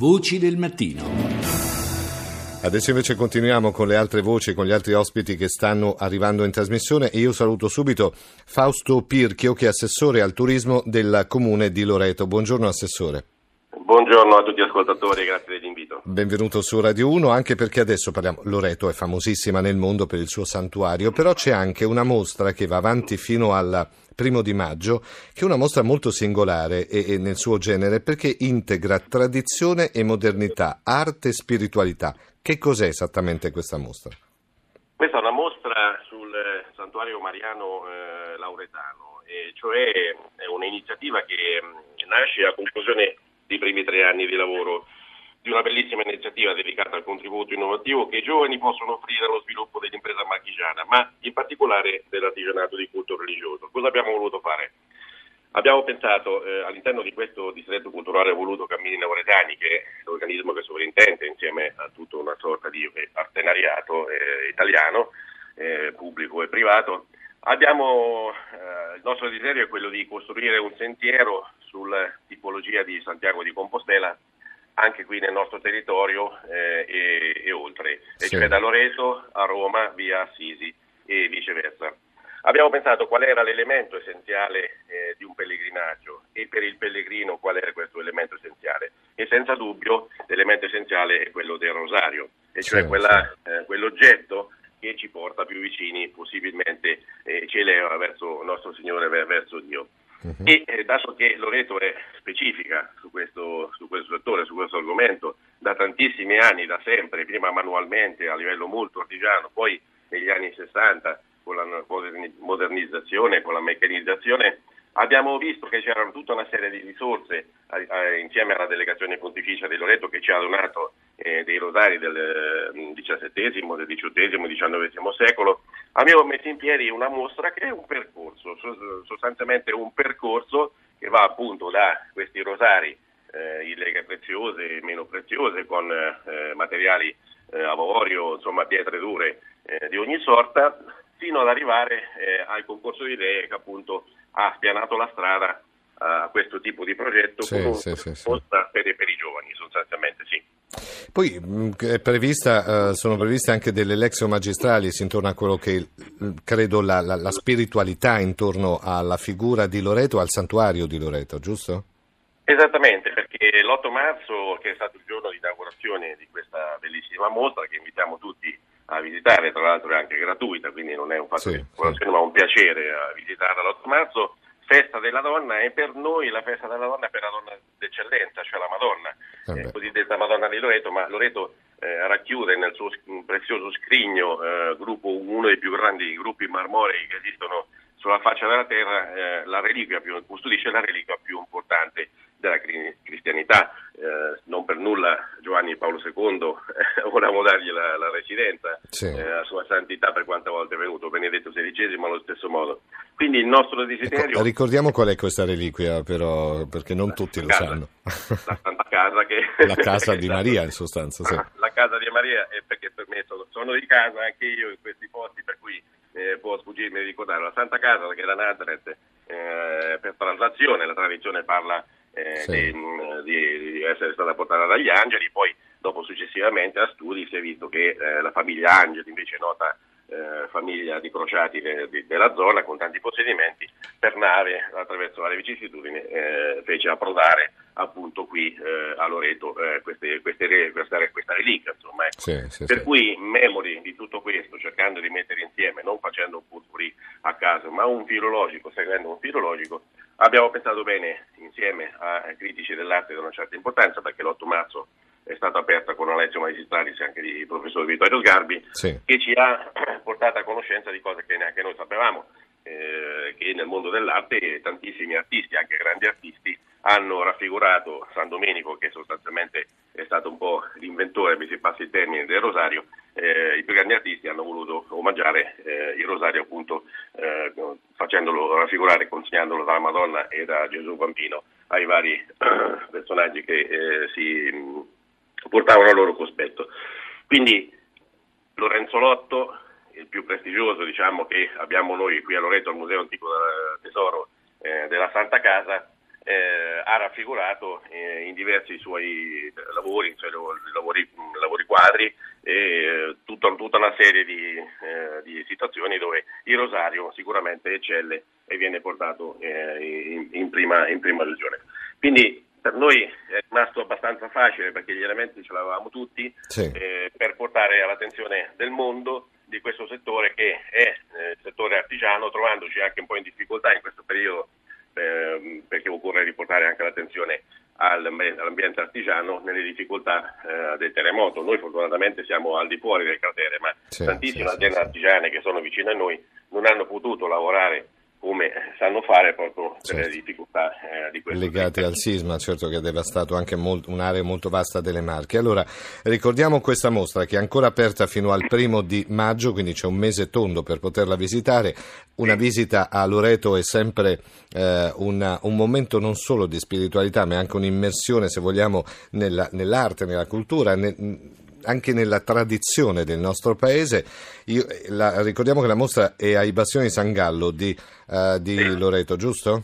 Voci del mattino. Adesso invece continuiamo con le altre voci, con gli altri ospiti che stanno arrivando in trasmissione e io saluto subito Fausto Pirchio che è assessore al turismo del comune di Loreto. Buongiorno assessore. Buongiorno a tutti gli ascoltatori, grazie dell'invito. Benvenuto su Radio 1, anche perché adesso parliamo, Loreto è famosissima nel mondo per il suo santuario, però c'è anche una mostra che va avanti fino al primo di maggio, che è una mostra molto singolare e, e nel suo genere perché integra tradizione e modernità, arte e spiritualità. Che cos'è esattamente questa mostra? Questa è una mostra sul santuario mariano eh, lauretano, e cioè è un'iniziativa che mh, nasce a conclusione dei primi tre anni di lavoro di una bellissima iniziativa dedicata al contributo innovativo che i giovani possono offrire allo sviluppo dell'impresa marchigiana, ma in particolare dell'artigianato di culto religioso. Cosa abbiamo voluto fare? Abbiamo pensato eh, all'interno di questo distretto culturale voluto Cammini Nauretani, che è l'organismo che sovrintende insieme a tutta una sorta di partenariato eh, italiano, eh, pubblico e privato, abbiamo, eh, il nostro desiderio è quello di costruire un sentiero sulla tipologia di Santiago di Compostela anche qui nel nostro territorio eh, e, e, oltre, e sì. cioè da Loreto a Roma via Assisi e viceversa. Abbiamo pensato qual era l'elemento essenziale eh, di un pellegrinaggio e per il pellegrino qual era questo elemento essenziale. E senza dubbio l'elemento essenziale è quello del rosario, e cioè sì, quella, sì. Eh, quell'oggetto che ci porta più vicini possibilmente e ci eleva verso nostro Signore, verso Dio. Uh-huh. E eh, dato che Loreto è specifica su questo, su questo settore, su questo argomento, da tantissimi anni, da sempre, prima manualmente a livello molto artigiano, poi negli anni 60 con la modernizzazione, con la meccanizzazione, abbiamo visto che c'erano tutta una serie di risorse eh, eh, insieme alla delegazione pontificia di Loreto che ci ha donato eh, dei rosari del XVII, XVIII, XIX secolo, abbiamo messo in piedi una mostra che è un percorso, sostanzialmente un percorso che va appunto da questi rosari eh, leghe preziose, meno preziose, con eh, materiali eh, avorio, insomma pietre dure eh, di ogni sorta, fino ad arrivare eh, al concorso di idee che appunto ha spianato la strada a questo tipo di progetto sì, con sì, sì. Per, per, i giovani sostanzialmente sì. Poi mm, prevista, uh, sono previste anche delle lexio magistrali intorno a quello che mm, credo la, la, la, spiritualità intorno alla figura di Loreto, al santuario di Loreto, giusto? Esattamente, perché l'8 marzo, che è stato il giorno di inaugurazione di questa bellissima mostra, che invitiamo tutti a visitare, tra l'altro è anche gratuita, quindi non è un fatto sì, di sì. ma un piacere a visitare l'8 marzo, festa della donna e per noi la festa della donna è per la donna d'eccellenza, cioè la Madonna, eh, eh cosiddetta Madonna di Loreto, ma Loreto eh, racchiude nel suo prezioso scrigno eh, gruppo, uno dei più grandi gruppi marmorei che esistono sulla faccia della terra, eh, la reliquia più, custodisce la reliquia più importante della cristianità. Eh, non per nulla Giovanni Paolo II eh, volevamo dargli la, la residenza sì. eh, a sua santità per quante volte è venuto Benedetto XVI allo stesso modo. Quindi il nostro desiderio... Ecco, ricordiamo qual è questa reliquia però, perché non tutti casa, lo sanno. La Santa Casa che... La casa di Maria in sostanza, sì. La casa di Maria è perché per me sono, sono di casa anche io in questi posti per cui eh, può sfuggirmi di ricordare. La Santa Casa che era Nazareth eh, per traslazione, la tradizione parla eh, sì. di, di, di, essere stata portata dagli angeli, poi dopo successivamente a studi si è visto che eh, la famiglia Angeli, invece nota eh, famiglia di crociati de, de, della zona con tanti possedimenti, per nave attraverso varie vicissitudini eh, fece approdare appunto qui eh, a Loreto eh, queste, queste, questa, questa, reliquia. Insomma, ecco. sì, sì, per sì. cui, memori di tutto questo, cercando di mettere insieme, non facendo un purpurì a caso, ma un filologico, seguendo un filologico, abbiamo pensato bene insieme a critici dell'arte di una certa importanza, perché l'8 marzo è stata aperta con una lezione magistralis anche di professor Vittorio Sgarbi, che ci ha portato a conoscenza di cose che neanche noi sapevamo, eh, che nel mondo dell'arte tantissimi artisti, anche grandi artisti, hanno raffigurato San Domenico, che sostanzialmente è stato un po' l'inventore, mi si passa il termine, del rosario, eh, i più grandi artisti hanno voluto omaggiare eh, il rosario appunto eh, facendolo raffigurare, consegnandolo dalla Madonna e da Gesù Bambino ai vari personaggi che eh, si portavano al loro cospetto. Quindi Lorenzo Lotto, il più prestigioso diciamo, che abbiamo noi qui a Loreto al Museo Antico del Tesoro eh, della Santa Casa, eh, ha raffigurato eh, in diversi suoi lavori quadri e eh, tutta, tutta, una serie di, eh, di, situazioni dove il rosario sicuramente eccelle e viene portato eh, in, in, prima, in prima regione. Quindi per noi è rimasto abbastanza facile perché gli elementi ce l'avevamo tutti sì. eh, per portare all'attenzione del mondo di questo settore che è eh, il settore artigiano, trovandoci anche un po' in difficoltà in questo periodo eh, perché occorre riportare anche l'attenzione all'ambiente artigiano nelle difficoltà eh, del terremoto. Noi fortunatamente siamo al di fuori del cratere, ma sì, tantissime sì, aziende artigiane che sono vicine a noi non hanno potuto lavorare come sanno fare proprio per certo. le difficoltà eh, di questo legate al sisma, certo che ha devastato anche molt- un'area molto vasta delle Marche. Allora, ricordiamo questa mostra che è ancora aperta fino al primo di maggio, quindi c'è un mese tondo per poterla visitare. Una sì. visita a Loreto è sempre eh, una, un momento non solo di spiritualità, ma anche un'immersione, se vogliamo, nella, nell'arte, nella cultura, nel, anche nella tradizione del nostro paese. Io, la, ricordiamo che la mostra è ai Bastioni San Gallo di, uh, di sì. Loreto, giusto?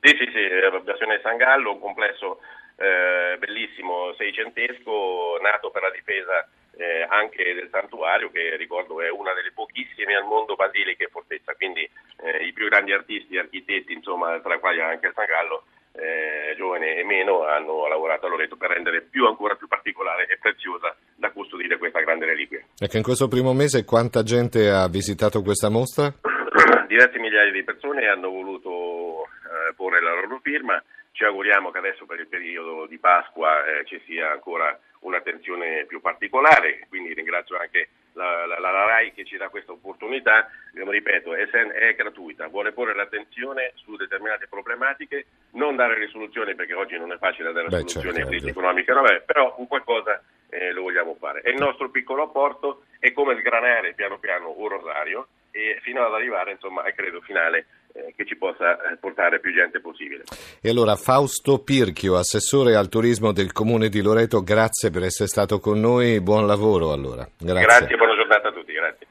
Sì, sì, sì, Bastione San Gallo, un complesso eh, bellissimo, seicentesco, nato per la difesa eh, anche del santuario, che ricordo è una delle pochissime al mondo basiliche e fortezza, quindi eh, i più grandi artisti e architetti, insomma, tra i quali anche San Gallo, eh, giovane e meno, hanno lavorato a Loreto per rendere più ancora più particolare e preziosa da custodire questa grande reliquia. Ecco, in questo primo mese quanta gente ha visitato questa mostra? Diverse migliaia di persone hanno voluto eh, porre la loro firma. Ci auguriamo che adesso per il periodo di Pasqua eh, ci sia ancora un'attenzione più particolare, quindi ringrazio anche la, la, la RAI che ci dà questa opportunità, ripeto, è, è, gratuita, vuole porre l'attenzione su determinate problematiche, non dare risoluzioni perché oggi non è facile dare Beh, soluzioni certo, a crisi economiche, no, però un qualcosa eh, lo vogliamo fare. E il nostro piccolo apporto è come sgranare piano piano un rosario e fino ad arrivare insomma al credo finale eh, che ci possa eh, portare più gente possibile. E allora Fausto Pirchio, assessore al turismo del comune di Loreto, grazie per essere stato con noi, buon lavoro allora. Grazie, grazie buona giornata a tutti, grazie.